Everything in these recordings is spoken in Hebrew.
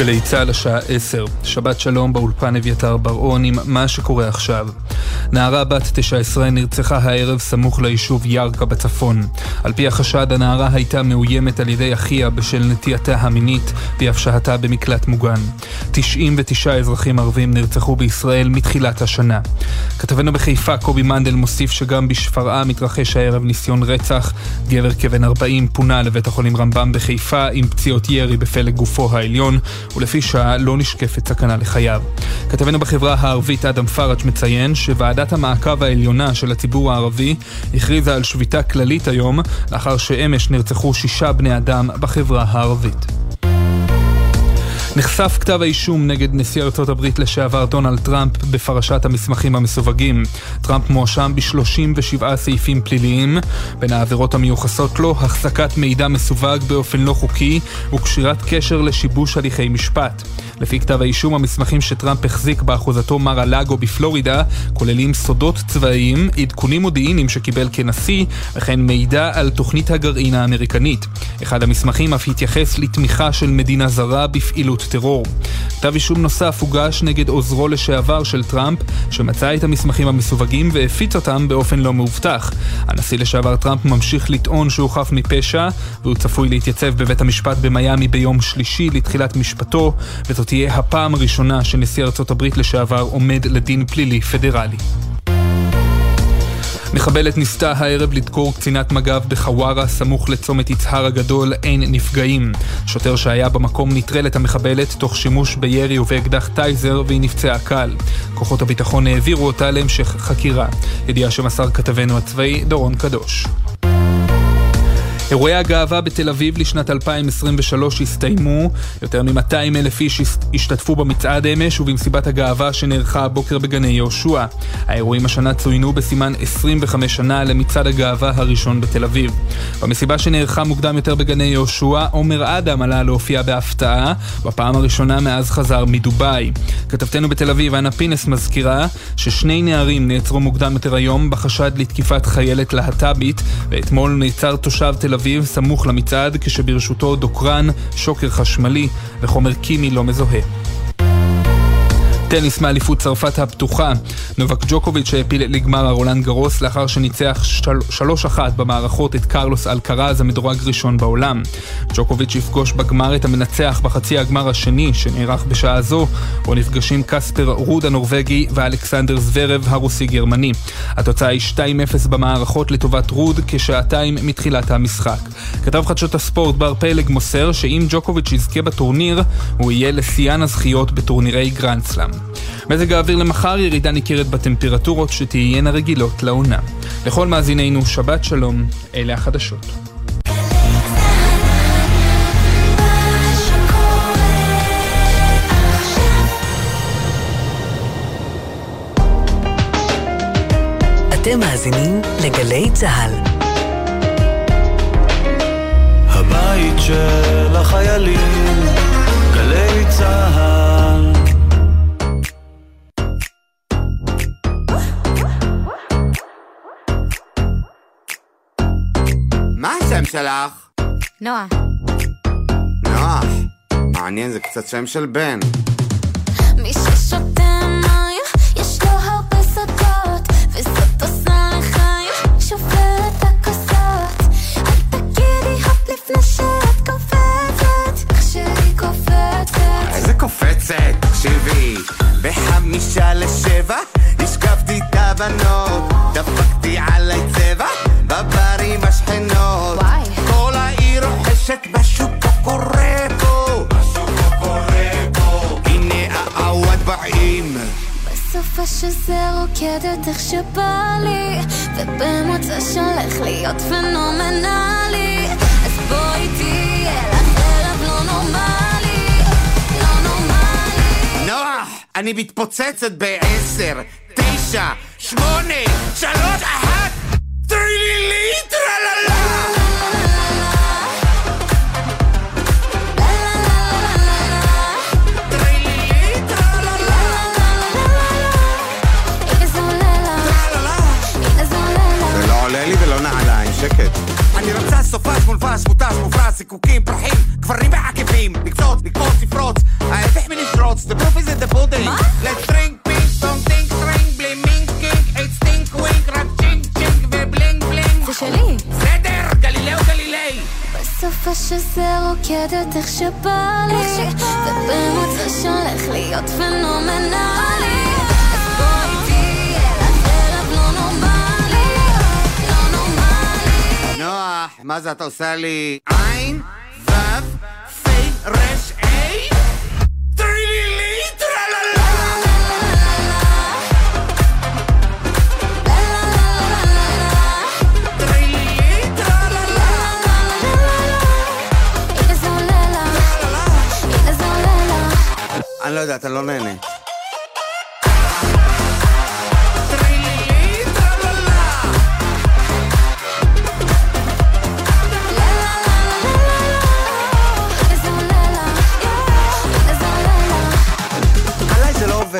גלי צה"ל השעה 10, שבת שלום באולפן אביתר בר-און עם מה שקורה עכשיו. נערה בת 19 נרצחה הערב סמוך ליישוב ירכא בצפון. על פי החשד, הנערה הייתה מאוימת על ידי אחיה בשל נטייתה המינית, והיא אף שהתה במקלט מוגן. 99 אזרחים ערבים נרצחו בישראל מתחילת השנה. כתבנו בחיפה קובי מנדל מוסיף שגם בשפרעם מתרחש הערב ניסיון רצח. גבר כבן 40 פונה לבית החולים רמב"ם בחיפה עם פציעות ירי בפלג גופו העליון. ולפי שעה לא נשקפת סכנה לחייו. כתבנו בחברה הערבית אדם פראג' מציין שוועדת המעקב העליונה של הציבור הערבי הכריזה על שביתה כללית היום, לאחר שאמש נרצחו שישה בני אדם בחברה הערבית. נחשף כתב האישום נגד נשיא ארצות הברית לשעבר דונלד טראמפ בפרשת המסמכים המסווגים. טראמפ מואשם ב-37 סעיפים פליליים, בין העבירות המיוחסות לו החזקת מידע מסווג באופן לא חוקי וקשירת קשר לשיבוש הליכי משפט. לפי כתב האישום, המסמכים שטראמפ החזיק באחוזתו מר הלאגו בפלורידה כוללים סודות צבאיים, עדכונים מודיעיניים שקיבל כנשיא, וכן מידע על תוכנית הגרעין האמריקנית. אחד המסמכים אף התייחס לתמיכה של מדינה זרה בפעילות טרור. כתב אישום נוסף הוגש נגד עוזרו לשעבר של טראמפ, שמצא את המסמכים המסווגים והפיץ אותם באופן לא מאובטח. הנשיא לשעבר טראמפ ממשיך לטעון שהוא חף מפשע, והוא צפוי להתייצב בבית המשפט במיאמי ביום שלישי לתחילת משפטו, וזאת תהיה הפעם הראשונה שנשיא ארצות הברית לשעבר עומד לדין פלילי פדרלי. מחבלת ניסתה הערב לדקור קצינת מג"ב בחווארה, סמוך לצומת יצהר הגדול, אין נפגעים. שוטר שהיה במקום נטרל את המחבלת תוך שימוש בירי ובאקדח טייזר והיא נפצעה קל. כוחות הביטחון העבירו אותה להמשך חקירה. ידיעה שמסר כתבנו הצבאי דורון קדוש. אירועי הגאווה בתל אביב לשנת 2023 הסתיימו, יותר מ-200 אלף איש השתתפו במצעד אמש ובמסיבת הגאווה שנערכה הבוקר בגני יהושע. האירועים השנה צוינו בסימן 25 שנה למצעד הגאווה הראשון בתל אביב. במסיבה שנערכה מוקדם יותר בגני יהושע, עומר אדם עלה להופיע בהפתעה, בפעם הראשונה מאז חזר מדובאי. כתבתנו בתל אביב, אנה פינס מזכירה ששני נערים נעצרו מוקדם יותר היום בחשד לתקיפת חיילת להט"בית, ואתמול נעצר תושב תל אביב סמוך למצעד כשברשותו דוקרן, שוקר חשמלי וחומר כימי לא מזוהה. טניס מאליפות צרפת הפתוחה. נובק ג'וקוביץ' העפיל לגמר הרולאן גארוס לאחר שניצח 3-1 במערכות את קרלוס אלקרז המדורג ראשון בעולם. ג'וקוביץ' יפגוש בגמר את המנצח בחצי הגמר השני שנערך בשעה זו, בו נפגשים קספר רוד הנורבגי ואלכסנדר זוורב הרוסי-גרמני. התוצאה היא 2-0 במערכות לטובת רוד כשעתיים מתחילת המשחק. כתב חדשות הספורט בר פלג מוסר שאם ג'וקוביץ' יזכה בטורניר, הוא יהיה לשיאן הזכיות בטורנירי גרנד סלאם. מזג האוויר למחר ירידה ניכרת בטמפרטורות שתהיינה רגילות לעונה. לכל מאזינינו שבת שלום, אלה החדשות. אתם מאזינים לגלי צה"ל. הבית של החיילים, גלי צה"ל שלך? נועה. נועה. מעניין, זה קצת שם של בן. מי ששותה מים, יש לו הרבה סודות, וזאת עושה לחיים, שובר את הכוסות. אל תגידי הופ לפני שאת קופצת, איך שהיא קופצת. איזה קופצת? תקשיבי, בחמישה לשבע, השקפתי את הבנות, דפקתי עליי צבע, בברים השכנות. פה. משהו פה קורה פה. הנה העווד באים. בסופה שזה רוקדת איך שבא לי, ובמוצא שהולך להיות פנומנלי. אז בואי תהיה לך ערב לא נורמלי, לא נורמלי. נוח, אני מתפוצצת בעשר, תשע, שמונה, שלוש, אחת, סופש מולבש, מותש, מוברס, זיקוקים, פרחים, גברים ועקבים, לקפוץ, לקפוץ, לפרוץ, ההפך מלשרוץ, the proof is in the pudding. מה? let's drink, pink, don't think, string, בלי מינק, קינק, אייט, סטינק, ווינק, רק צ'ינק, צ'ינק ובלינג, בלינג. זה שלי. בסדר, גלילאו גלילי. בסוף השזה רוקדת איך שבא לי, ובמוצא שהולך להיות פנומנלי. מה זה אתה עושה לי? עין, וו, פי, רש, איי? טרילילי, טרללה! אני לא יודע, אתה לא נהנה.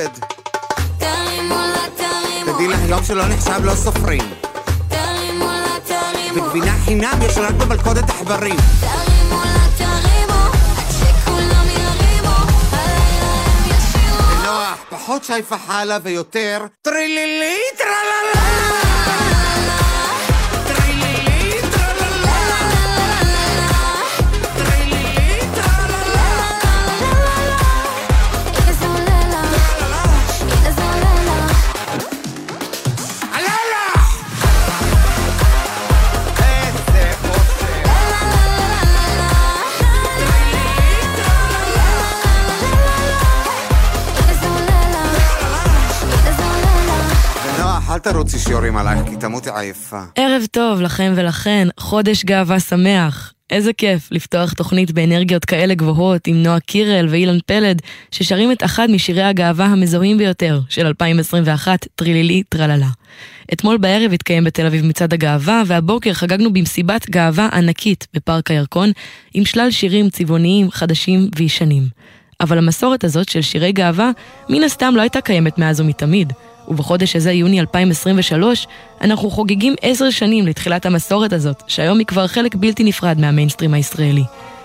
עובד. תרימו לה, תרימו תדעי לך, יום שלא נחשב לא סופרים. תרימו לה, תרימו וגבינה חינם יש רק במלכודת עכברים. תרימו לה, תרימו עד שכולם ירימו הלילה הם ישירו נוח, פחות שי פחלה ויותר טרילילי, טרללה! תרוצי שיורים עלייך, כי תמותי עייפה. ערב טוב לכם ולכן, חודש גאווה שמח. איזה כיף לפתוח תוכנית באנרגיות כאלה גבוהות עם נועה קירל ואילן פלד, ששרים את אחד משירי הגאווה המזוהים ביותר של 2021, טרילילי טרללה. אתמול בערב התקיים בתל אביב מצעד הגאווה, והבוקר חגגנו במסיבת גאווה ענקית בפארק הירקון, עם שלל שירים צבעוניים, חדשים וישנים. אבל המסורת הזאת של שירי גאווה, מן הסתם לא הייתה קיימת מאז ומתמיד. ובחודש הזה, יוני 2023, אנחנו חוגגים עשר שנים לתחילת המסורת הזאת, שהיום היא כבר חלק בלתי נפרד מהמיינסטרים הישראלי.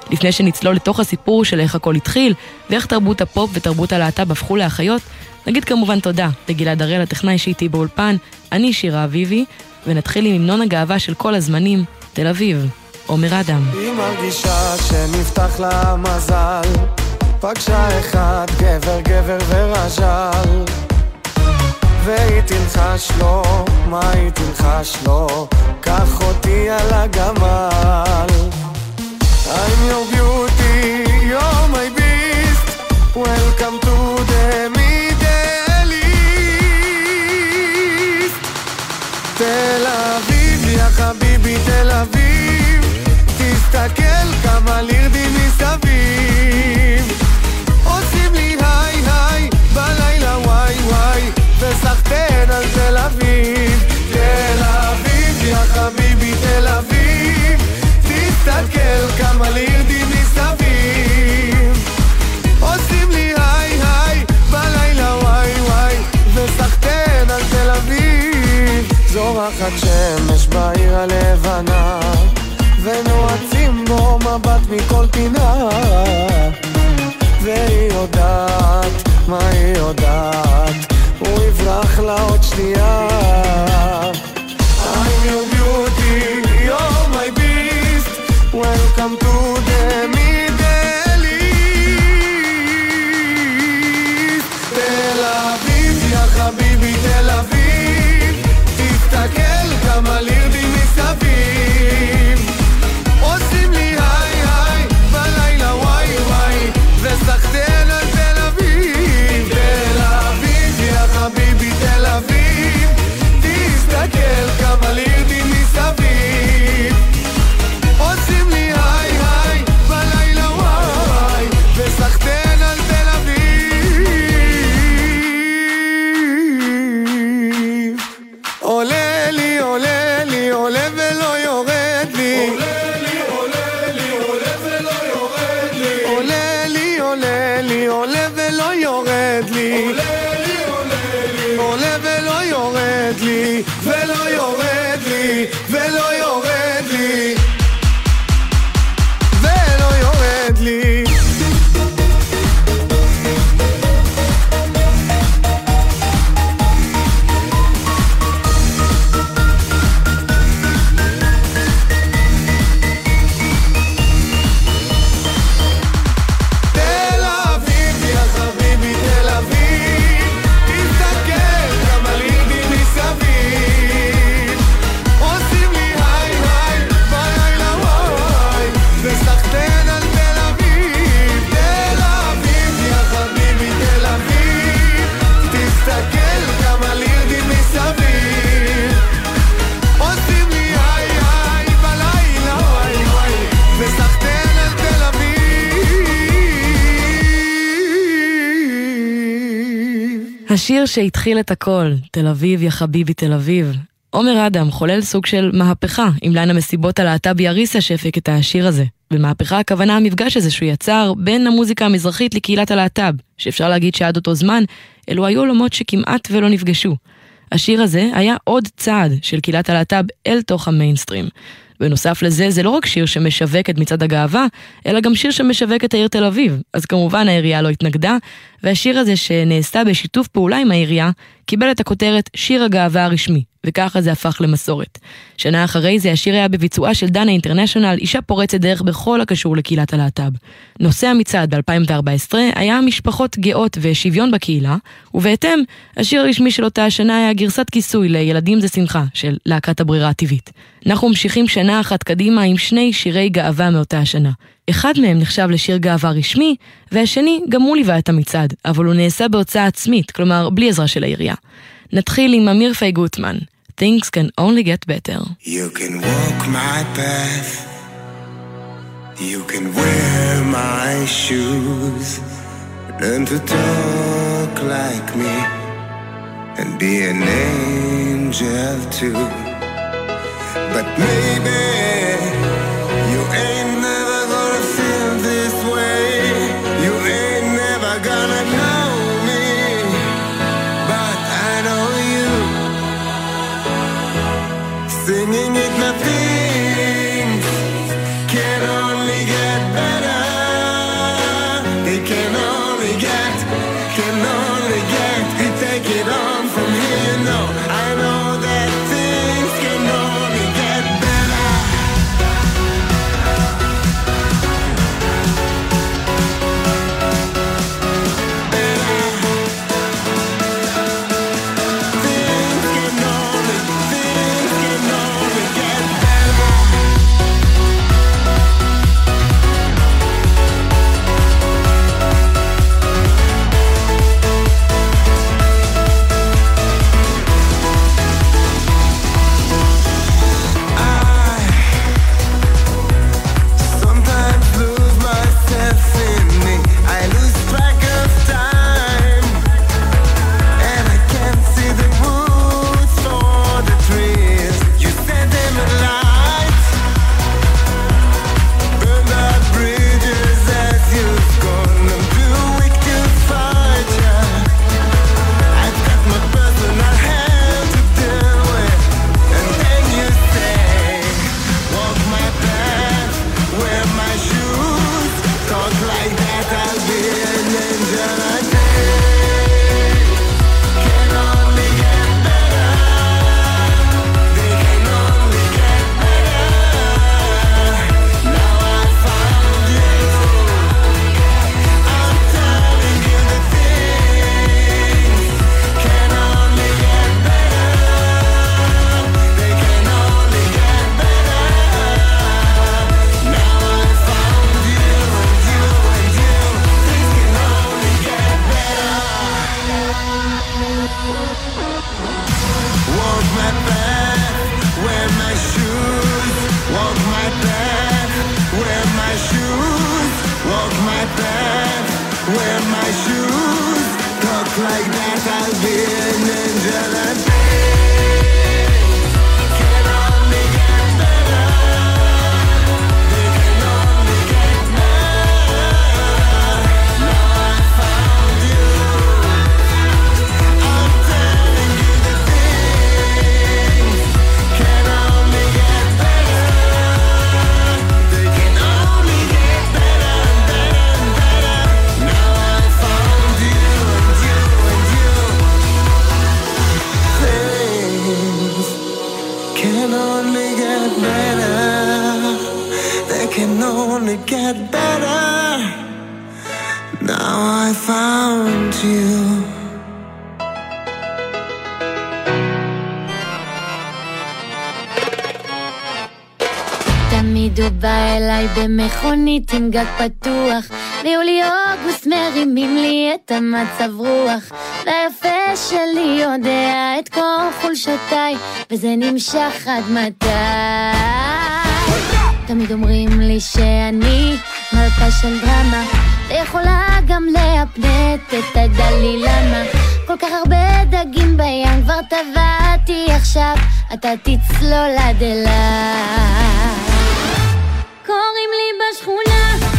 לפני שנצלול לתוך הסיפור של איך הכל התחיל, ואיך תרבות הפופ ותרבות הלהט"ב הפכו לאחיות, נגיד כמובן תודה לגלעד הראל, הטכנאי שאיתי באולפן, אני שירה אביבי, ונתחיל עם המנון הגאווה של כל הזמנים, תל אביב, עומר אדם. היא מרגישה שנפתח לה מזל פגשה אחד גבר גבר ורז'ל והיא תלחש לו, מה היא תלחש לו? קח אותי על הגמל I'm your תסתכל כמה לירדים מסביב. עושים לי היי היי בלילה וואי וואי וסחטיין על תל אביב. זורחת שמש בעיר הלבנה ונועצים בו מבט מכל פינה. והיא יודעת מה היא יודעת הוא יברח לה עוד שנייה. I'm your beauty, Welcome to the Middle East. תל אביב, יא חביבי, תל אביב תסתכל כמה לירדים שהתחיל את הכל, תל אביב יא חביבי תל אביב. עומר אדם חולל סוג של מהפכה עם ליין המסיבות הלהט"בי אריסה שהפיק את השיר הזה. במהפכה הכוונה המפגש הזה שהוא יצר בין המוזיקה המזרחית לקהילת הלהט"ב, שאפשר להגיד שעד אותו זמן, אלו היו עולמות שכמעט ולא נפגשו. השיר הזה היה עוד צעד של קהילת הלהט"ב אל תוך המיינסטרים. בנוסף לזה, זה לא רק שיר שמשווק את מצעד הגאווה, אלא גם שיר שמשווק את העיר תל אביב. אז כמובן העירייה לא התנגדה, והשיר הזה שנעשה בשיתוף פעולה עם העירייה, קיבל את הכותרת שיר הגאווה הרשמי, וככה זה הפך למסורת. שנה אחרי זה השיר היה בביצועה של דנה אינטרנשיונל, אישה פורצת דרך בכל הקשור לקהילת הלהט"ב. נושא המצעד ב-2014 היה משפחות גאות ושוויון בקהילה, ובהתאם, השיר הרשמי של אותה השנה היה גרסת כיסוי לילדים זה שמחה של להקת הברירה הטבעית. אנחנו ממשיכים שנה אחת קדימה עם שני שירי גאווה מאותה השנה. אחד מהם נחשב לשיר גאווה רשמי, והשני גם הוא ליווה את המצעד, אבל הוא נעשה בהוצאה עצמית, כלומר בלי עזרה של העירייה. נתחיל עם אמיר פי גוטמן, Things can only get better. You can walk my path. You can wear my shoes. Learn to talk like me. And be an angel too. But maybe במכונית עם גג פתוח. ביולי-אוגוסט מרימים לי את המצב רוח. והיפה שלי יודע את כל חולשותיי וזה נמשך עד מתי? תמיד אומרים לי שאני מלכה של דרמה ויכולה גם להפנט את הדלי למה? כל כך הרבה דגים בים, כבר טבעתי עכשיו, אתה תצלול עד אליי. קוראים לי בשכונה,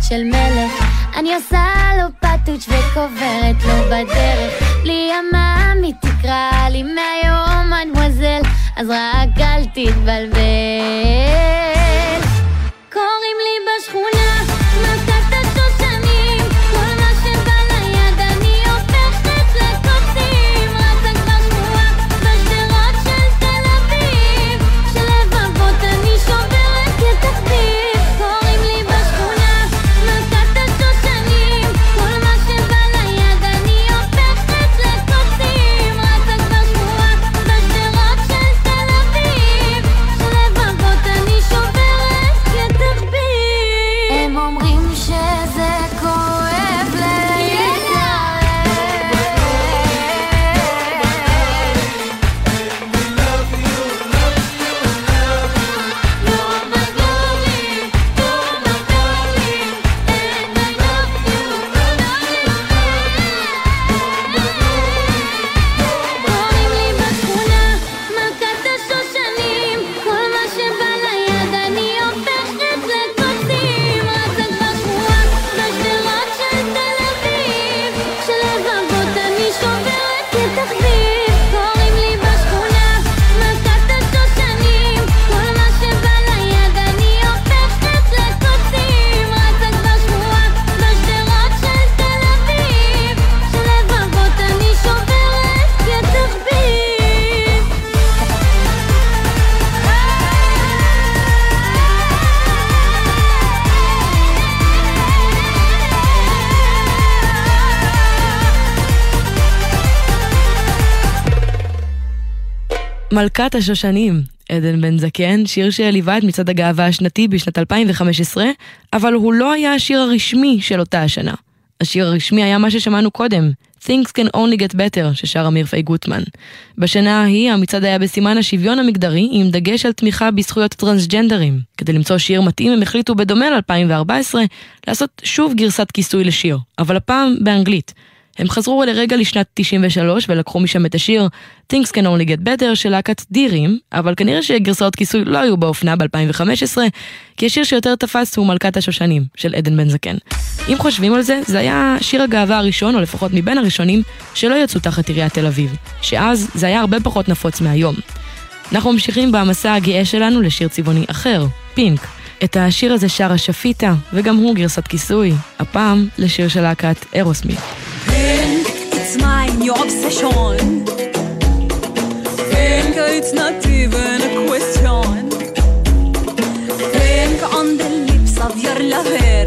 ווד של מלך. אני עושה לו פטוץ' וקוברת לו בדרך. בלי המאמי תקרא לי מהיום אדמוזל, אז רק אל תתבלבל. מלכת השושנים, עדן בן זקן, שיר שליווה את מצעד הגאווה השנתי בשנת 2015, אבל הוא לא היה השיר הרשמי של אותה השנה. השיר הרשמי היה מה ששמענו קודם, Things Can Only Get Better, ששר אמיר פי גוטמן. בשנה ההיא המצעד היה בסימן השוויון המגדרי, עם דגש על תמיכה בזכויות טרנסג'נדרים. כדי למצוא שיר מתאים הם החליטו בדומה ל-2014 לעשות שוב גרסת כיסוי לשיר, אבל הפעם באנגלית. הם חזרו לרגע לשנת 93 ולקחו משם את השיר Things Can Only Get Better של להקת דירים, אבל כנראה שגרסאות כיסוי לא היו באופנה ב-2015, כי השיר שיותר תפס הוא מלכת השושנים של עדן בן זקן. אם חושבים על זה, זה היה שיר הגאווה הראשון, או לפחות מבין הראשונים, שלא יצאו תחת עיריית תל אביב, שאז זה היה הרבה פחות נפוץ מהיום. אנחנו ממשיכים במסע הגאה שלנו לשיר צבעוני אחר, פינק. את השיר הזה שרה שפיטה, וגם הוא גרסת כיסוי, הפעם לשיר של להקת אירוסמית. It's my new obsession. Think it's not even a question. Think on the lips of your lover.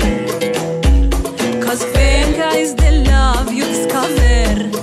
Cause think is the love you discover.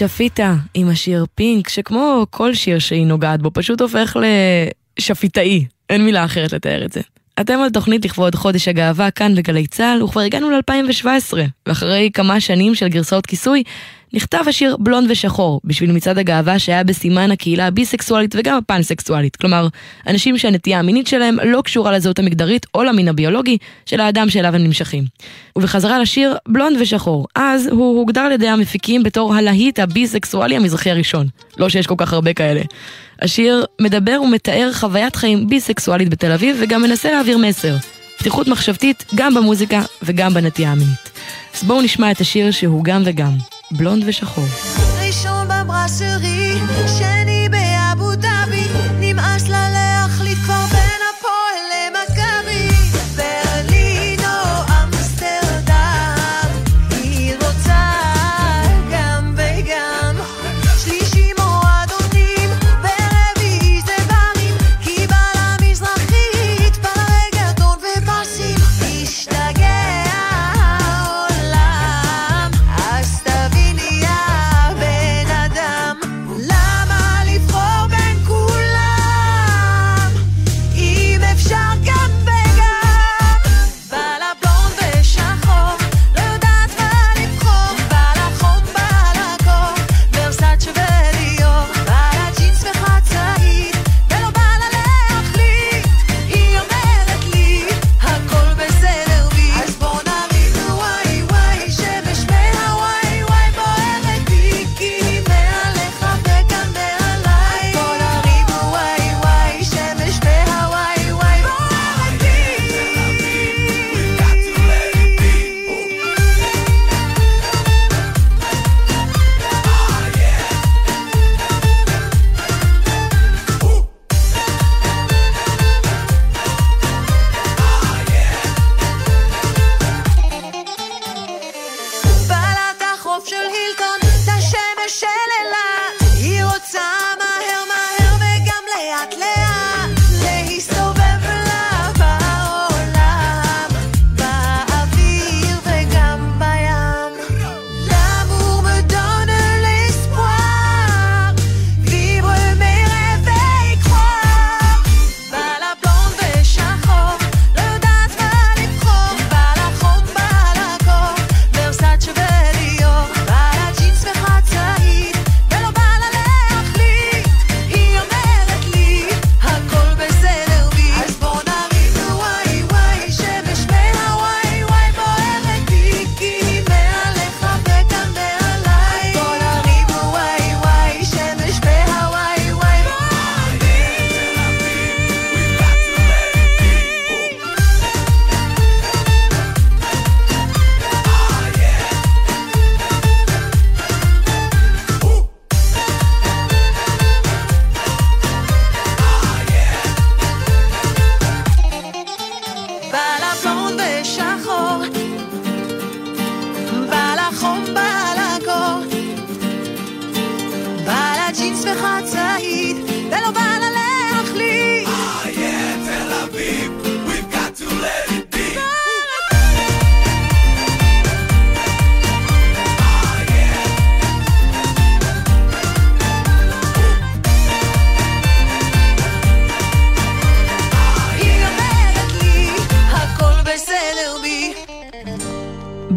שפיטה עם השיר פינק, שכמו כל שיר שהיא נוגעת בו, פשוט הופך לשפיטאי. אין מילה אחרת לתאר את זה. אתם על תוכנית לכבוד חודש הגאווה כאן בגלי צה"ל, וכבר הגענו ל-2017, ואחרי כמה שנים של גרסאות כיסוי, נכתב השיר בלון ושחור, בשביל מצעד הגאווה שהיה בסימן הקהילה הביסקסואלית וגם הפנסקסואלית, כלומר, אנשים שהנטייה המינית שלהם לא קשורה לזהות המגדרית או למין הביולוגי של האדם שאליו הם נמשכים. ובחזרה לשיר בלון ושחור, אז הוא הוגדר על ידי המפיקים בתור הלהיט הביסקסואלי המזרחי הראשון. לא שיש כל כך הרבה כאלה. השיר מדבר ומתאר חוויית חיים ביסקסואלית בתל אביב וגם מנסה להעביר מסר. פתיחות מחשבתית גם במוזיקה וגם בנטייה המינית. אז בואו נשמע את השיר שהוא גם וגם. בלונד ושחור. ראשון בברסרי,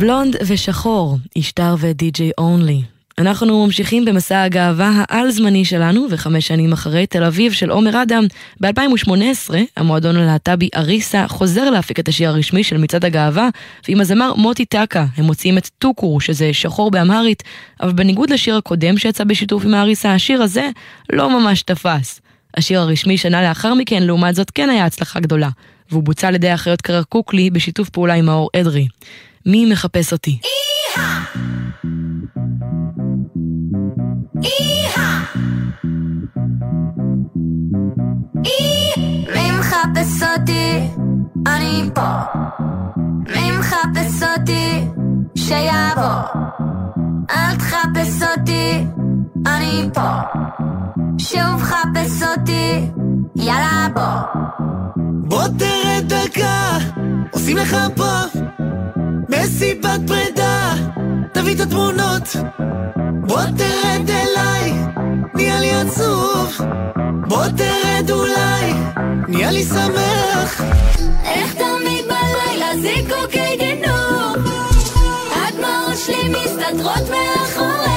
בלונד ושחור, אשתר ודי-ג'יי אונלי. אנחנו ממשיכים במסע הגאווה העל-זמני שלנו, וחמש שנים אחרי תל אביב של עומר אדם, ב-2018 המועדון הלהט"בי אריסה חוזר להפיק את השיר הרשמי של מצעד הגאווה, ועם הזמר מוטי טקה הם מוציאים את טוקור, שזה שחור באמהרית, אבל בניגוד לשיר הקודם שיצא בשיתוף עם אריסה, השיר הזה לא ממש תפס. השיר הרשמי שנה לאחר מכן, לעומת זאת, כן היה הצלחה גדולה, והוא בוצע על ידי האחיות קרקוקלי בשיתוף פעולה עם מאור אדרי. מי מחפש אותי? מי מחפש אותי? אני פה. מי מחפש אותי? שיבוא. אל תחפש אותי, אני פה. שוב חפש אותי, יאללה בוא. בוא תרד דקה, עושים לך פה מסיבת פרידה, תביא את התמונות. בוא תרד אליי, נהיה לי עצוב. בוא תרד אולי, נהיה לי שמח. איך תמיד בלילה זיקוקי דינור הדמעות שלי מסתתרות מאחורי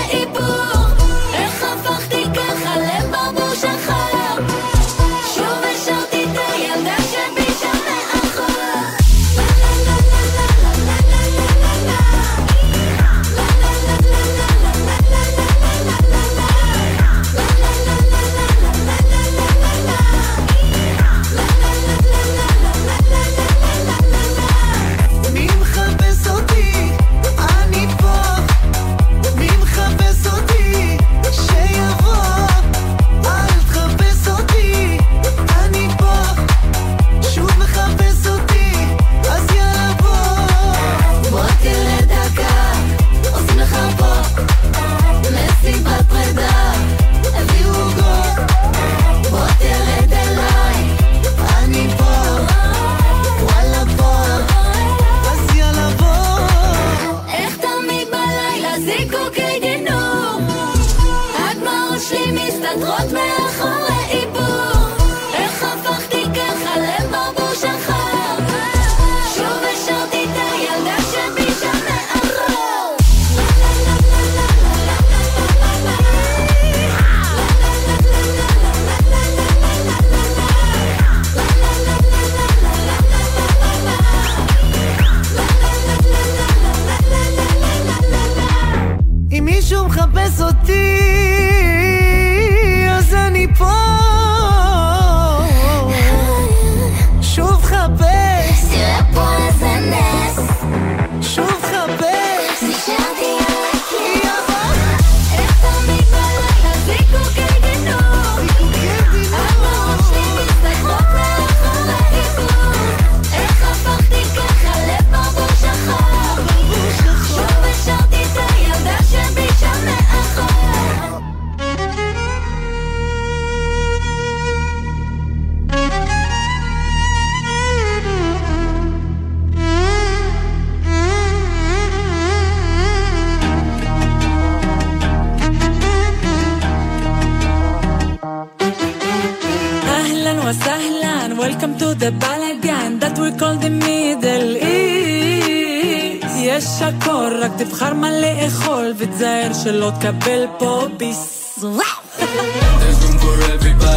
welcome to the balagan that we call the middle east. יש הכל, רק תבחר מה לאכול, ותזהר שלא תקבל פה ביס.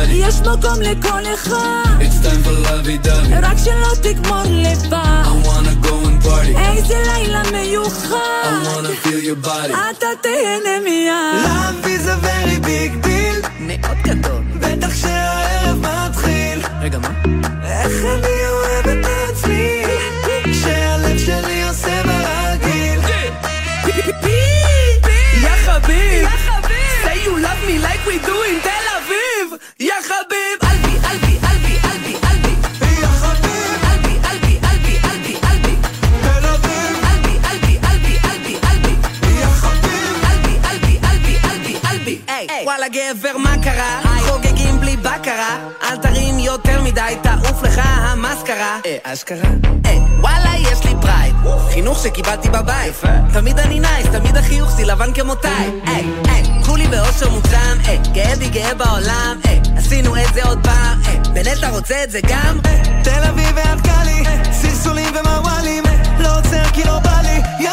יש מקום לכל אחד, רק שלא תגמור לבד. איזה לילה מיוחד, אתה תהנה מיד. Love is a very big deal. מאוד גדול. בטח מה? איך אני אוהב את עצמי, כשהלב שלי עושה ברגיל. יא חביב, say you love me like we do in תל אביב. יא חביב, אלבי, אלבי, אלבי, אלבי, אלבי. יא חביב, אלבי, אלבי, אלבי, אלבי, אלבי. תל אביב, אלבי, אלבי, אלבי, אלבי, אלבי. יא חביב, אלבי, אלבי, אלבי, אלבי, אלבי. היי, וואלה גבר, מה קרה? חוגגים בלי בקרה, אל תרים יותר מדי, תעוף המסקרה. אה, אשכרה? היי, וואלה, יש לי pride, חינוך שקיבלתי בבית. תמיד אני nice, תמיד החיוך שלי לבן כמותיי. היי, היי, כולי באושר מוגזם, היי, גאה בי גאה בעולם, היי, עשינו את זה עוד פעם, באמת אתה רוצה את זה גם? תל אביב ועד קאלי, סלסולים ומוואלים, לא עוצר כי לא בא לי, יא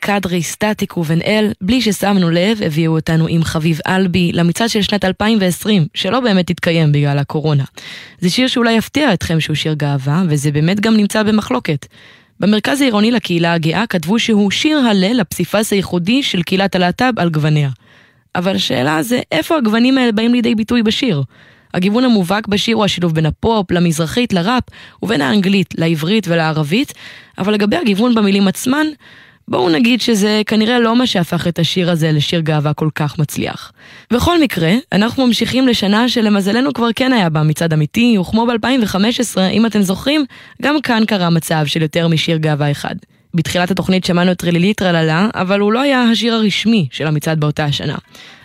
קדרי, סטטיק ובן אל, בלי ששמנו לב, הביאו אותנו עם חביב אלבי למצעד של שנת 2020, שלא באמת התקיים בגלל הקורונה. זה שיר שאולי יפתיע אתכם שהוא שיר גאווה, וזה באמת גם נמצא במחלוקת. במרכז העירוני לקהילה הגאה כתבו שהוא שיר הלל לפסיפס הייחודי של קהילת הלהט"ב על גווניה. אבל השאלה זה איפה הגוונים האלה באים לידי ביטוי בשיר? הגיוון המובהק בשיר הוא השילוב בין הפופ למזרחית לראפ, ובין האנגלית לעברית ולערבית, אבל לגבי הגיוון במילים עצמן, בואו נגיד שזה כנראה לא מה שהפך את השיר הזה לשיר גאווה כל כך מצליח. בכל מקרה, אנחנו ממשיכים לשנה שלמזלנו כבר כן היה בה מצעד אמיתי, וכמו ב-2015, אם אתם זוכרים, גם כאן קרה מצב של יותר משיר גאווה אחד. בתחילת התוכנית שמענו את טרלילי טרללה, אבל הוא לא היה השיר הרשמי של המצעד באותה השנה.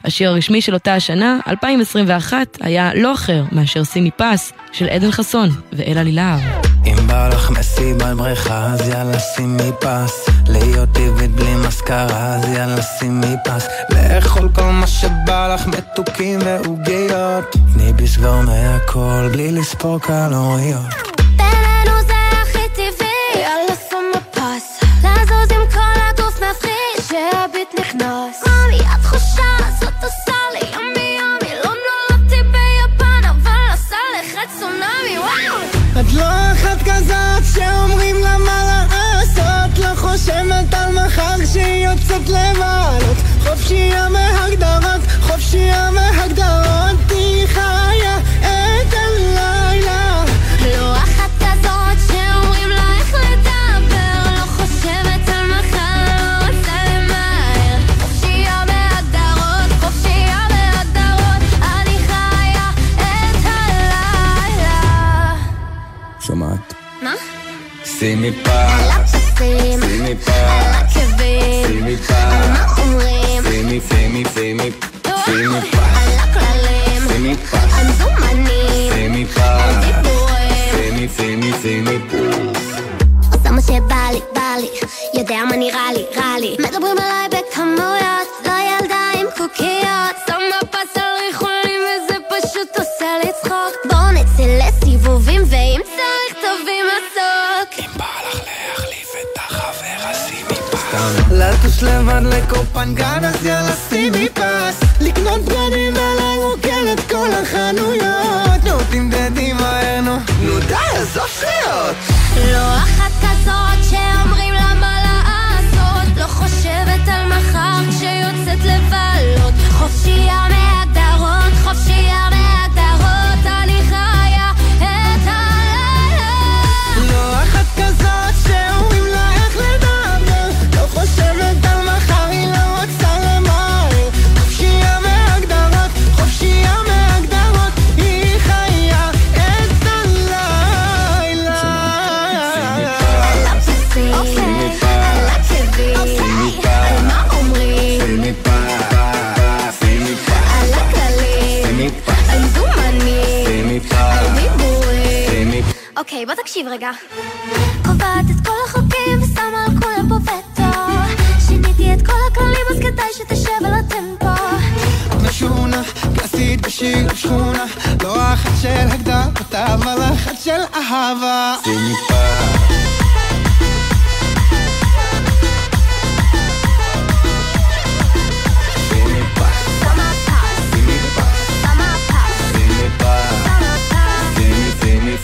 השיר הרשמי של אותה השנה, 2021, היה לא אחר מאשר סיני פס של עדן חסון ואלה לילהב. אם בא לך מסיבת בריכה, אז יאללה שימי פס. להיות טבעית בלי מסקרה, אז יאללה שימי פס. לאכול כל מה שבא לך, מתוקים ועוגיות. תני בסגור מהכל, בלי לספור קלוריות. בינינו זה הכי טבעי, יאללה שמה פס. לזוז עם כל הגוף מפחיד, חופשייה מהגדרות, חופשייה מהגדרות היא חיה את הלילה לא אחת כזאת שאומרים לה איך לדבר. לא חושבת על מחר, לא רוצה למהר. חופשייה מהגדרות, חופשייה מהגדרות. אני חיה את הלילה. שומעת? מה? שימי פס, שימי פס, על עקבים, שימי על פס. מה אומרים, שימי, שימי, שימי, שימי פס, על הכללים, שימי פס, על זומנים, שימי על פס. דיבורים. שימי, שימי, שימי פס. עושה מה שבא לי, בא לי, יודע מה נראה לי, רע לי. מדברים עליי בכמויות, לא ילדה עם קוקיות. פס. לטוס לבד לקופנגן אז יאללה שימי פס לקנות בגדים רגע. קובעת את כל החוקים ושמה על כולם פה וטו. שיניתי את כל הכללים אז כדאי שתשב על הטמפו. משונה, קלאסית בשיר שכונה לא אחת של הגדרות אבל אחת של אהבה שימי פס.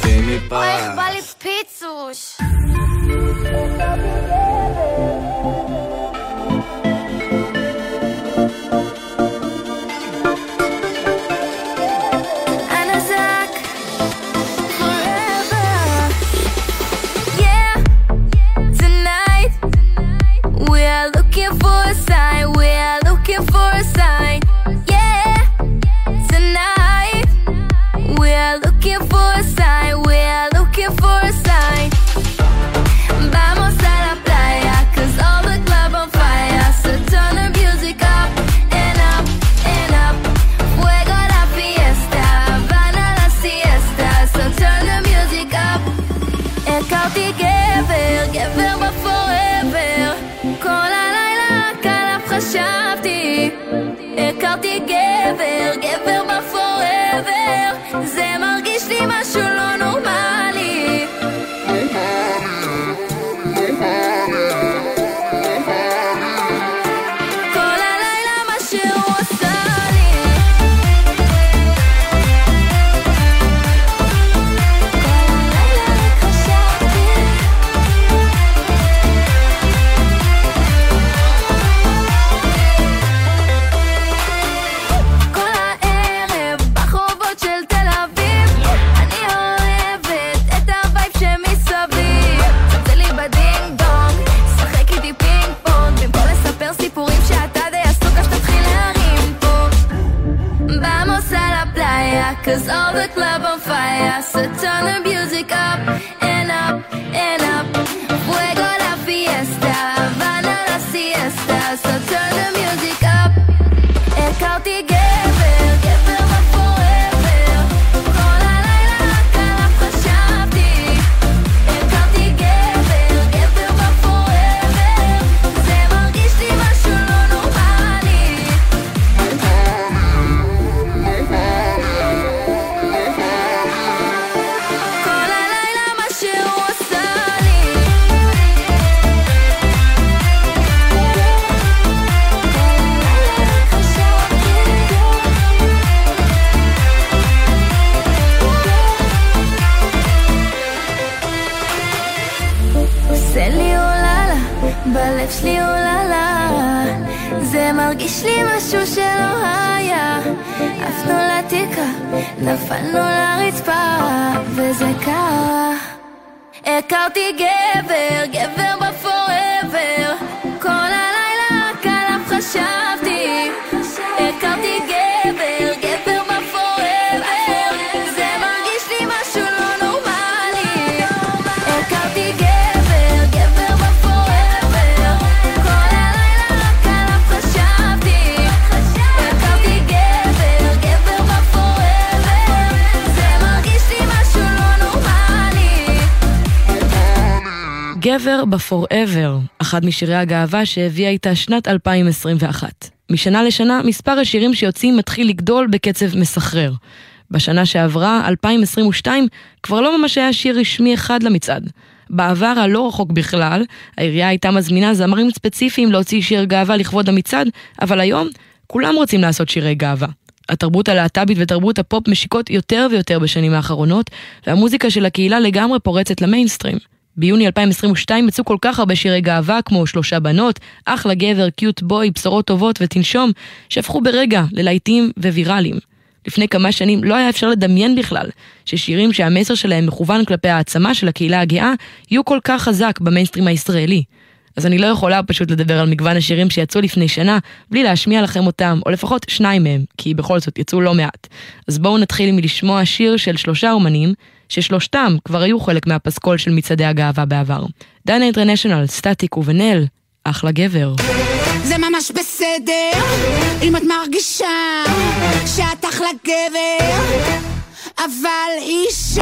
שימי פס, מרגיש לי משהו שלא היה. עפנו לתקרה, נפלנו לרצפה וזה קרה. הכרתי גבר, גבר בפוראבר גבר ב-Forever, אחד משירי הגאווה שהביאה איתה שנת 2021. משנה לשנה, מספר השירים שיוצאים מתחיל לגדול בקצב מסחרר. בשנה שעברה, 2022, כבר לא ממש היה שיר רשמי אחד למצעד. בעבר הלא רחוק בכלל, העירייה הייתה מזמינה זמרים ספציפיים להוציא שיר גאווה לכבוד המצעד, אבל היום כולם רוצים לעשות שירי גאווה. התרבות הלהט"בית ותרבות הפופ משיקות יותר ויותר בשנים האחרונות, והמוזיקה של הקהילה לגמרי פורצת למיינסטרים. ביוני 2022 יצאו כל כך הרבה שירי גאווה כמו שלושה בנות, אחלה גבר, קיוט בוי, בשורות טובות ותנשום, שהפכו ברגע ללהיטים וויראליים. לפני כמה שנים לא היה אפשר לדמיין בכלל ששירים שהמסר שלהם מכוון כלפי העצמה של הקהילה הגאה יהיו כל כך חזק במיינסטרים הישראלי. אז אני לא יכולה פשוט לדבר על מגוון השירים שיצאו לפני שנה בלי להשמיע לכם אותם, או לפחות שניים מהם, כי בכל זאת יצאו לא מעט. אז בואו נתחיל מלשמוע שיר של שלושה אומנים, ששלושתם כבר היו חלק מהפסקול של מצעדי הגאווה בעבר. דנה אינטרנשיונל, סטטיק ובן-אל, אחלה גבר. זה ממש בסדר אם את מרגישה שאת אחלה גבר אבל אישה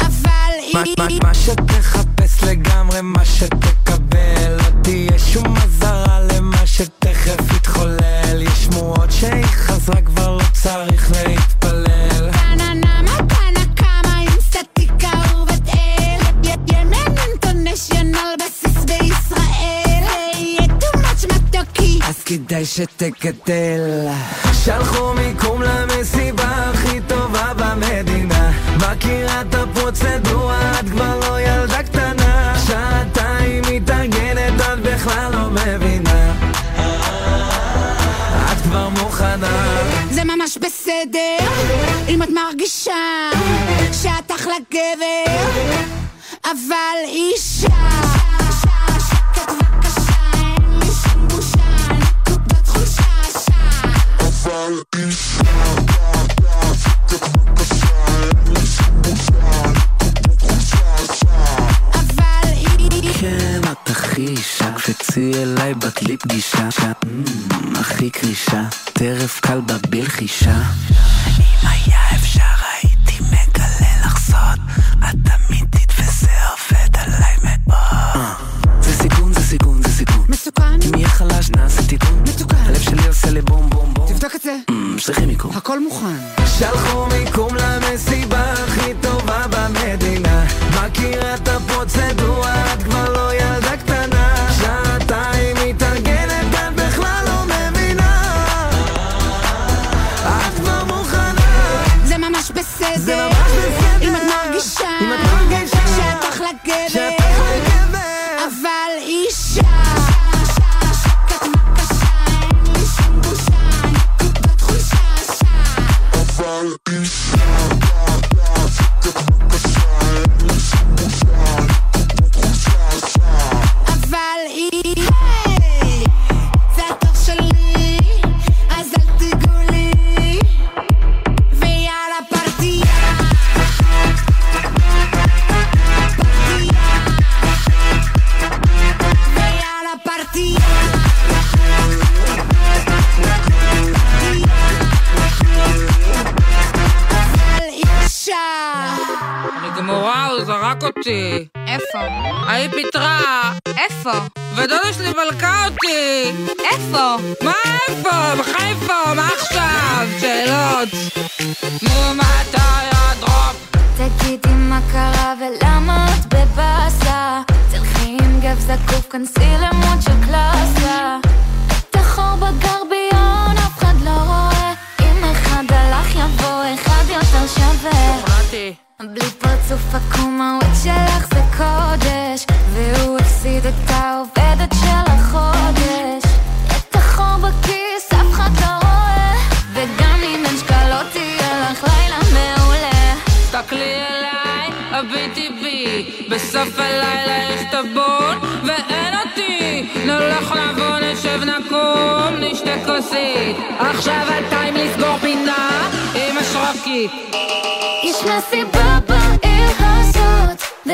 אבל מה- מה- מה שתחפש לגמרי מה שתקבל לא תהיה שום חזרה כבר לא צריך להתפלל. פננה מתנה כמה עם סטטיקה ובת אל ימן אינטרנשיונל בסיס בישראל too much מתוקי אז כדאי שתגדל. שלחו מיקום למסיבה הכי טובה במדינה. מכירה את הפרוצדורה, את כבר לא בסדר אם את מרגישה שאת אחלה גבר אבל אישה קפצי אליי בקליפ פגישה, mm, הכי קרישה, טרף קל בבלחישה. אם היה אפשר הייתי מגלה לך סוד, את אמיתית וזה עובד עליי מאוד. אה, זה סיכון, זה סיכון, זה סיכון. מסוכן. אם יהיה חלש נעשה תיקון. מסוכן. הלב שלי עושה לי בום בום בום. תבדוק את זה. Mm, שלחי מיקום. הכל מוכן. שלחו מיקום למסיבה הכי טובה במדינה. מכירה את הפרוצדורה, את כבר לא ילדה.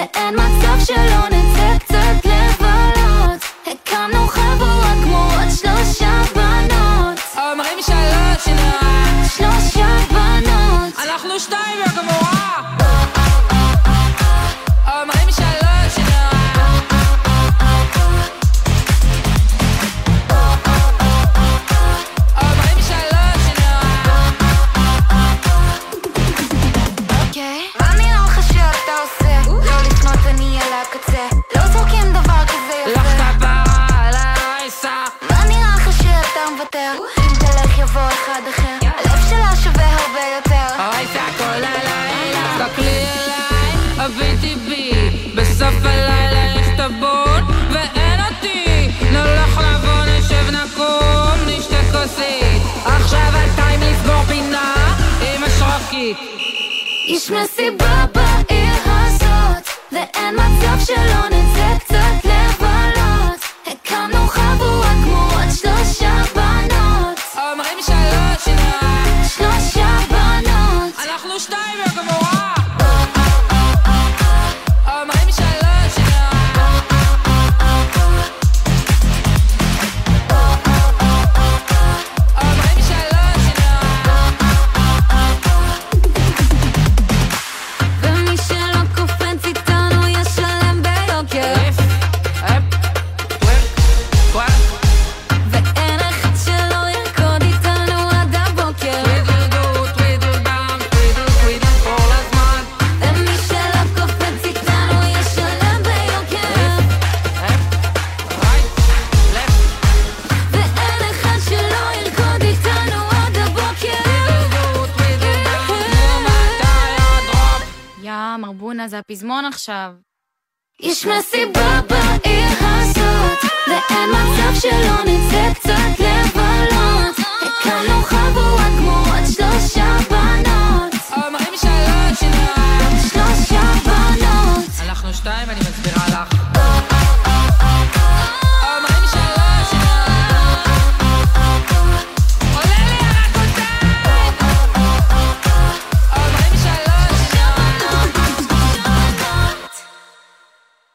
it and myself, Shalona. הנה זה הפזמון עכשיו. יש מסיבה בעיר הזאת, ואין מצב שלא נצא קצת לבלות. הקלנו חבורה כמו עוד שלושה בנות. אומרים שלוש שלוש. שלושה בנות. אנחנו שתיים, אני מסבירה לך.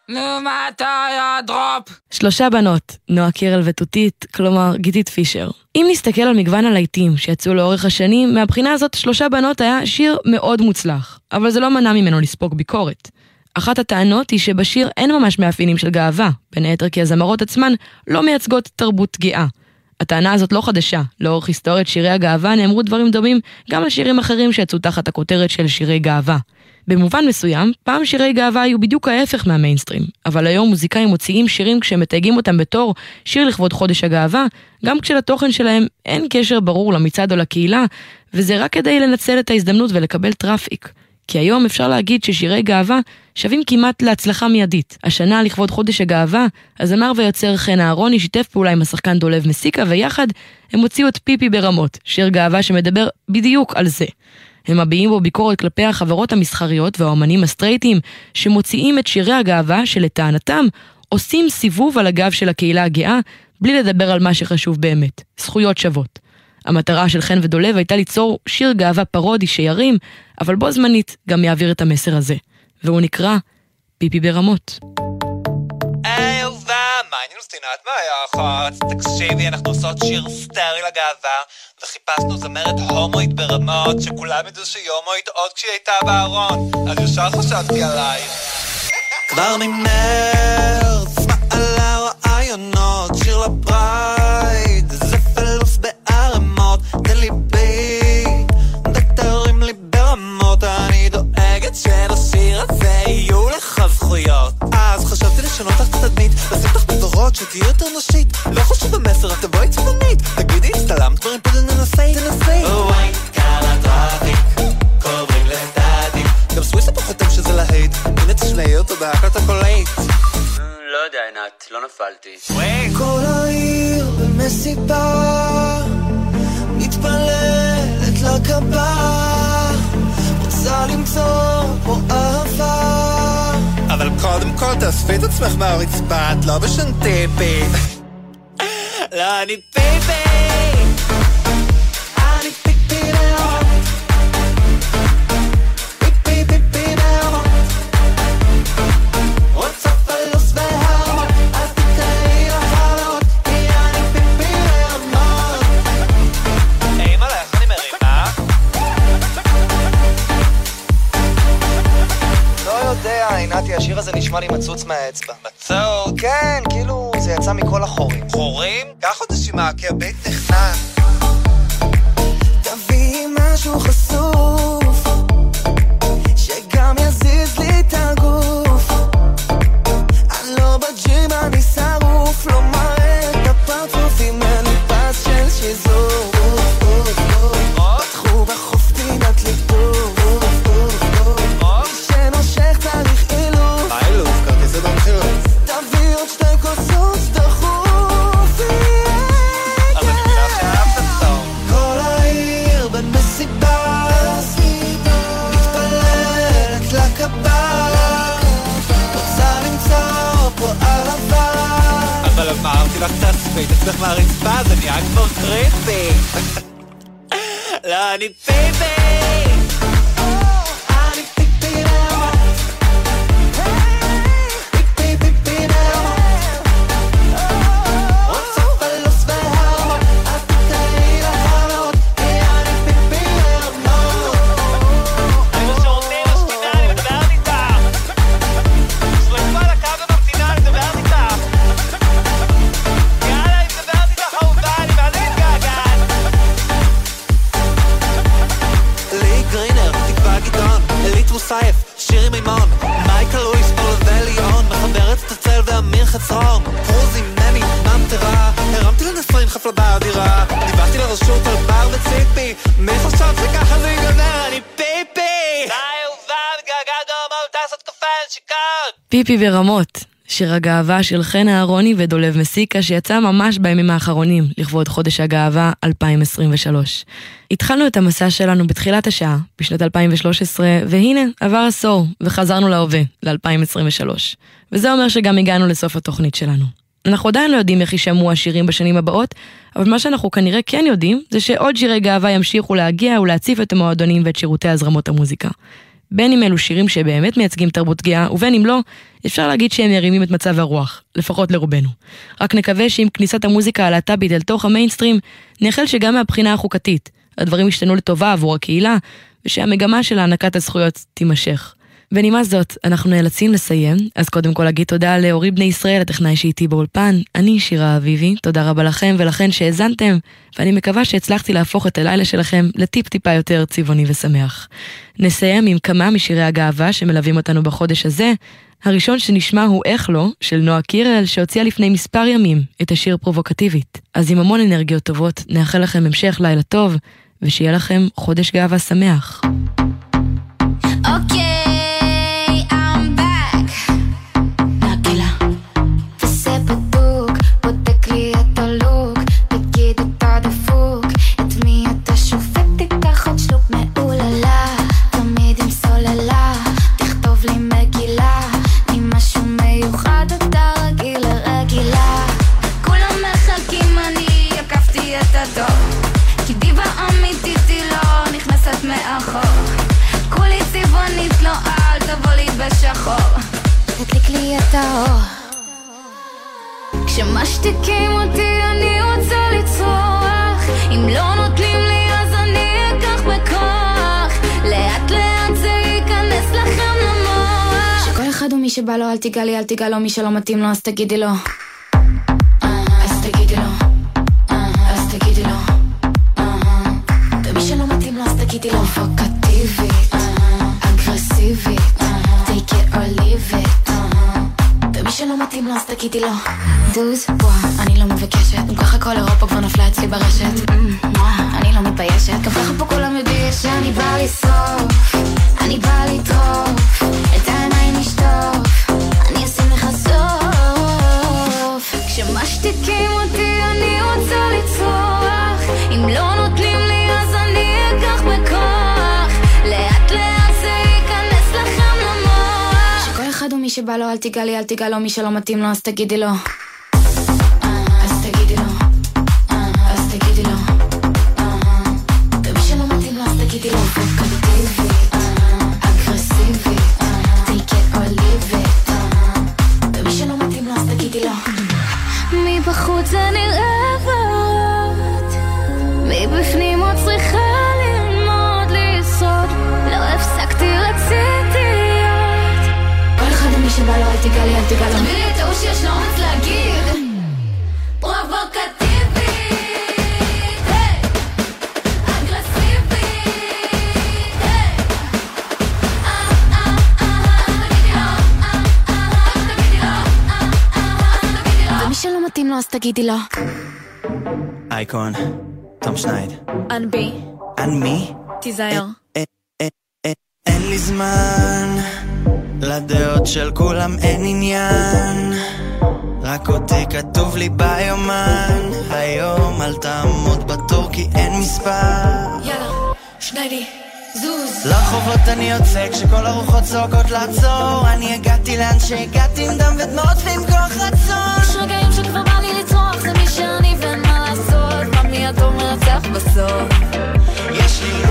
נו, מה אתה, הדרופ? שלושה בנות, נועה קירל ותותית, כלומר גיתית פישר. אם נסתכל על מגוון הלהיטים שיצאו לאורך השנים, מהבחינה הזאת שלושה בנות היה שיר מאוד מוצלח, אבל זה לא מנע ממנו לספוג ביקורת. אחת הטענות היא שבשיר אין ממש מאפיינים של גאווה, בין היתר כי הזמרות עצמן לא מייצגות תרבות גאה. הטענה הזאת לא חדשה, לאורך היסטוריית שירי הגאווה נאמרו דברים דומים גם על שירים אחרים שיצאו תחת הכותרת של שירי גאווה. במובן מסוים, פעם שירי גאווה היו בדיוק ההפך מהמיינסטרים, אבל היום מוזיקאים מוציאים שירים כשהם מתייגים אותם בתור שיר לכבוד חודש הגאווה, גם כשלתוכן שלהם אין קשר ברור למצעד או לקהילה, וזה רק כדי לנצל את ההזדמנות ולקבל traffic. כי היום אפשר להגיד ששירי גאווה שווים כמעט להצלחה מיידית. השנה לכבוד חודש הגאווה, הזמר ויוצר חן אהרוני שיתף פעולה עם השחקן דולב מסיקה, ויחד הם הוציאו את פיפי ברמות, שיר גאווה שמדבר בדיוק על זה. הם מביעים בו ביקורת כלפי החברות המסחריות והאומנים הסטרייטים, שמוציאים את שירי הגאווה שלטענתם עושים סיבוב על הגב של הקהילה הגאה, בלי לדבר על מה שחשוב באמת, זכויות שוות. המטרה של חן ודולב הייתה ליצור שיר גאווה פרודי שירים, אבל בו זמנית גם יעביר את המסר הזה. והוא נקרא פיפי ברמות. העניינו סטינת ביחד? תקשיבי, אנחנו עושות שיר סטרי לגאווה, וחיפשנו זמרת הומואית ברמות, שכולם ידעו שהיא הומואית עוד כשהיא הייתה בארון, אז ישר חשבתי עלייך. כבר ממרץ מעלה רעיונות, שיר ל pride, זה פלוס בערמות, תן לי beat, ותרים לי ברמות, אני דואגת שלשיר הזה יהיו לך זכויות. אז חשבתי לשנות לך את התדמית, לשים לך בדורות שתהיי יותר נשית, לא חשוב המסר, את תבואי צבעונית, תגידי, הצטלמת כבר עם פודל ננסי, תנסי. וואי, כמה traffic, קוראים לדעתי. גם סוויסה פה חותם שזה להיט, הנה תשמעי אותו בהקלט הקולית. לא יודע, עינת, לא נפלתי. כל העיר במסיבה מתפללת לקבה רוצה למצוא אבל קודם כל תאספי את עצמך מהרצפה, את לא בשן טיפי. לא, אני פיפי! הזה נשמע לי מצוץ מהאצבע. מצוק? כן, כאילו זה יצא מכל החורים. חורים? קח עוד נשימה, כי הבית נכנס. תביאי משהו חשוף שגם יזיז לי את הגוף אני לא בג'ים, אני שרוף לא מראה את הפרצוף אם אין לי פס של שיזוף ברמות, שיר הגאווה של חן אהרוני ודולב מסיקה שיצא ממש בימים האחרונים, לכבוד חודש הגאווה 2023. התחלנו את המסע שלנו בתחילת השעה, בשנת 2013, והנה, עבר עשור, וחזרנו להווה, ל-2023. וזה אומר שגם הגענו לסוף התוכנית שלנו. אנחנו עדיין לא יודעים איך יישמעו השירים בשנים הבאות, אבל מה שאנחנו כנראה כן יודעים, זה שעוד שירי גאווה ימשיכו להגיע ולהציף את המועדונים ואת שירותי הזרמות המוזיקה. בין אם אלו שירים שבאמת מייצגים תרבות גאה, ובין אם לא, אפשר להגיד שהם מרימים את מצב הרוח, לפחות לרובנו. רק נקווה שעם כניסת המוזיקה הלהט"בית אל תוך המיינסטרים, נייחל שגם מהבחינה החוקתית, הדברים ישתנו לטובה עבור הקהילה, ושהמגמה של הענקת הזכויות תימשך. בנימה זאת, אנחנו נאלצים לסיים, אז קודם כל אגיד תודה לאורי בני ישראל, הטכנאי שאיתי באולפן, אני שירה אביבי, תודה רבה לכם ולכן שהאזנתם, ואני מקווה שהצלחתי להפוך את הלילה שלכם לטיפ-טיפה יותר צבעוני ושמח. נסיים עם כמה משירי הגאווה שמלווים אותנו בחודש הזה. הראשון שנשמע הוא "איך לא" של נועה קירל, שהוציאה לפני מספר ימים את השיר פרובוקטיבית. אז עם המון אנרגיות טובות, נאחל לכם המשך לילה טוב, ושיהיה לכם חודש גאווה שמח. האור. כשמשתיקים אותי אני רוצה לצרוח. אם לא נותנים לי אז אני אקח בכוח. לאט לאט זה ייכנס לכם למוח. שכל אחד הוא מי שבא לו, אל תיגע לי, אל תיגע לו, מי שלא מתאים לו אז תגידי לו. אז תגידי לו. אז תגידי לו. ומי שלא מתאים לו אז תגידי לו. פרובוקטיבית, אגרסיבית, מתאים לו אז תגידי לו. דוז, וואה, אני לא מבקשת. גם ככה כל אירופה כבר נפלה אצלי ברשת. וואה, אני לא מתביישת. גם ככה פה כולם יודעים שאני באה לשרוף. אני באה לטרוף. שבא לו, אל תיגע לי, אל תיגע לו, מי שלא מתאים לו אז תגידי לו. תגידי לו. אייקון, תום שנייד. אנבי, אני? תיזהר. אין לי זמן, לדעות של כולם אין עניין. רק אותי כתוב לי ביומן, היום אל תעמוד בתור כי אין מספר. יאללה, שניידי, זוז. לרחובות אני יוצא כשכל הרוחות צועקות לעצור אני הגעתי לאן שהגעתי עם דם ודמעות ועם כוח רצון יש רגעים שכבר שאני ואין מה לעשות. מה מי הטוב מנצח בסוף. יש לי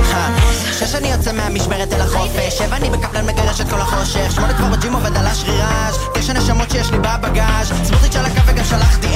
שש אני יוצא מהמשמרת אל החופש שבע אני בקפלן מגרש את כל החושך שמונה כבר בג'ים עובד על השרירש תשע נשמות שיש לי בבגאז' סמוטריץ' על הקו וגם שלחתי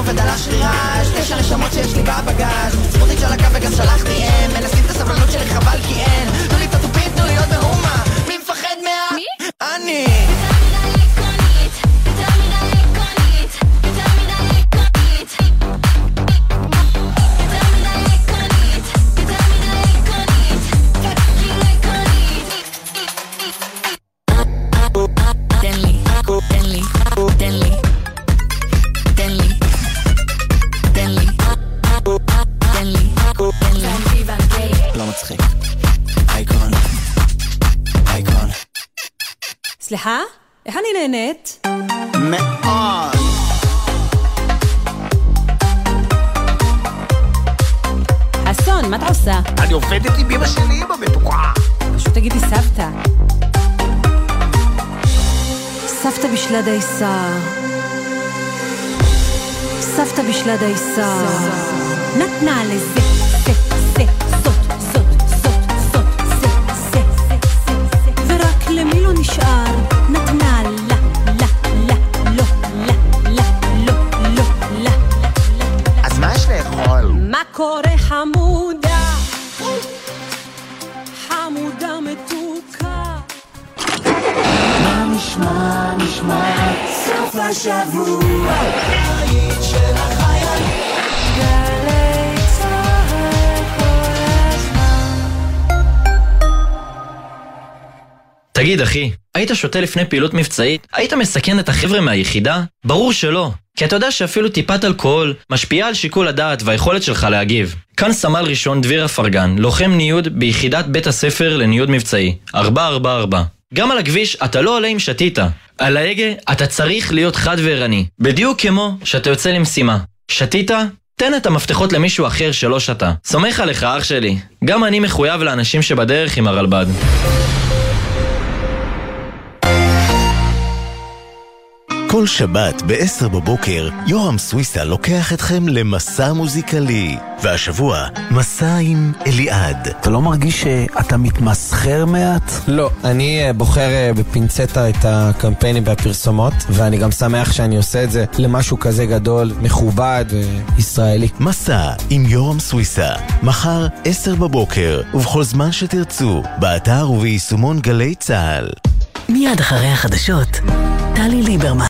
עובד על השרירש תשע נשמות שיש לי בבגאז' סמוטריץ' על הקו וגם שלחתי אם מנסים אני עובדת עם אמא שלי, אמא מתוקה. פשוט תגידי סבתא. סבתא בישלה דייסה. סבתא בישלה דייסה. נתנה לזה, זה, זה, הזמן. תגיד אחי, היית שותה לפני פעילות מבצעית? היית מסכן את החבר'ה מהיחידה? ברור שלא. כי אתה יודע שאפילו טיפת אלכוהול משפיעה על שיקול הדעת והיכולת שלך להגיב. כאן סמל ראשון דביר אפרגן, לוחם ניוד ביחידת בית הספר לניוד מבצעי, 444. גם על הכביש אתה לא עולה אם שתית. על ההגה אתה צריך להיות חד וערני. בדיוק כמו שאתה יוצא למשימה. שתית? תן את המפתחות למישהו אחר שלא שתה. סומך עליך אח שלי. גם אני מחויב לאנשים שבדרך עם הרלב"ד. כל שבת ב-10 בבוקר, יורם סוויסה לוקח אתכם למסע מוזיקלי. והשבוע, מסע עם אליעד. אתה לא מרגיש שאתה מתמסחר מעט? לא, אני אה, בוחר אה, בפינצטה את הקמפיינים והפרסומות, ואני גם שמח שאני עושה את זה למשהו כזה גדול, מכובד וישראלי. מסע עם יורם סוויסה, מחר 10 בבוקר, ובכל זמן שתרצו, באתר וביישומון גלי צה"ל. מיד אחרי החדשות, טלי ליברמן.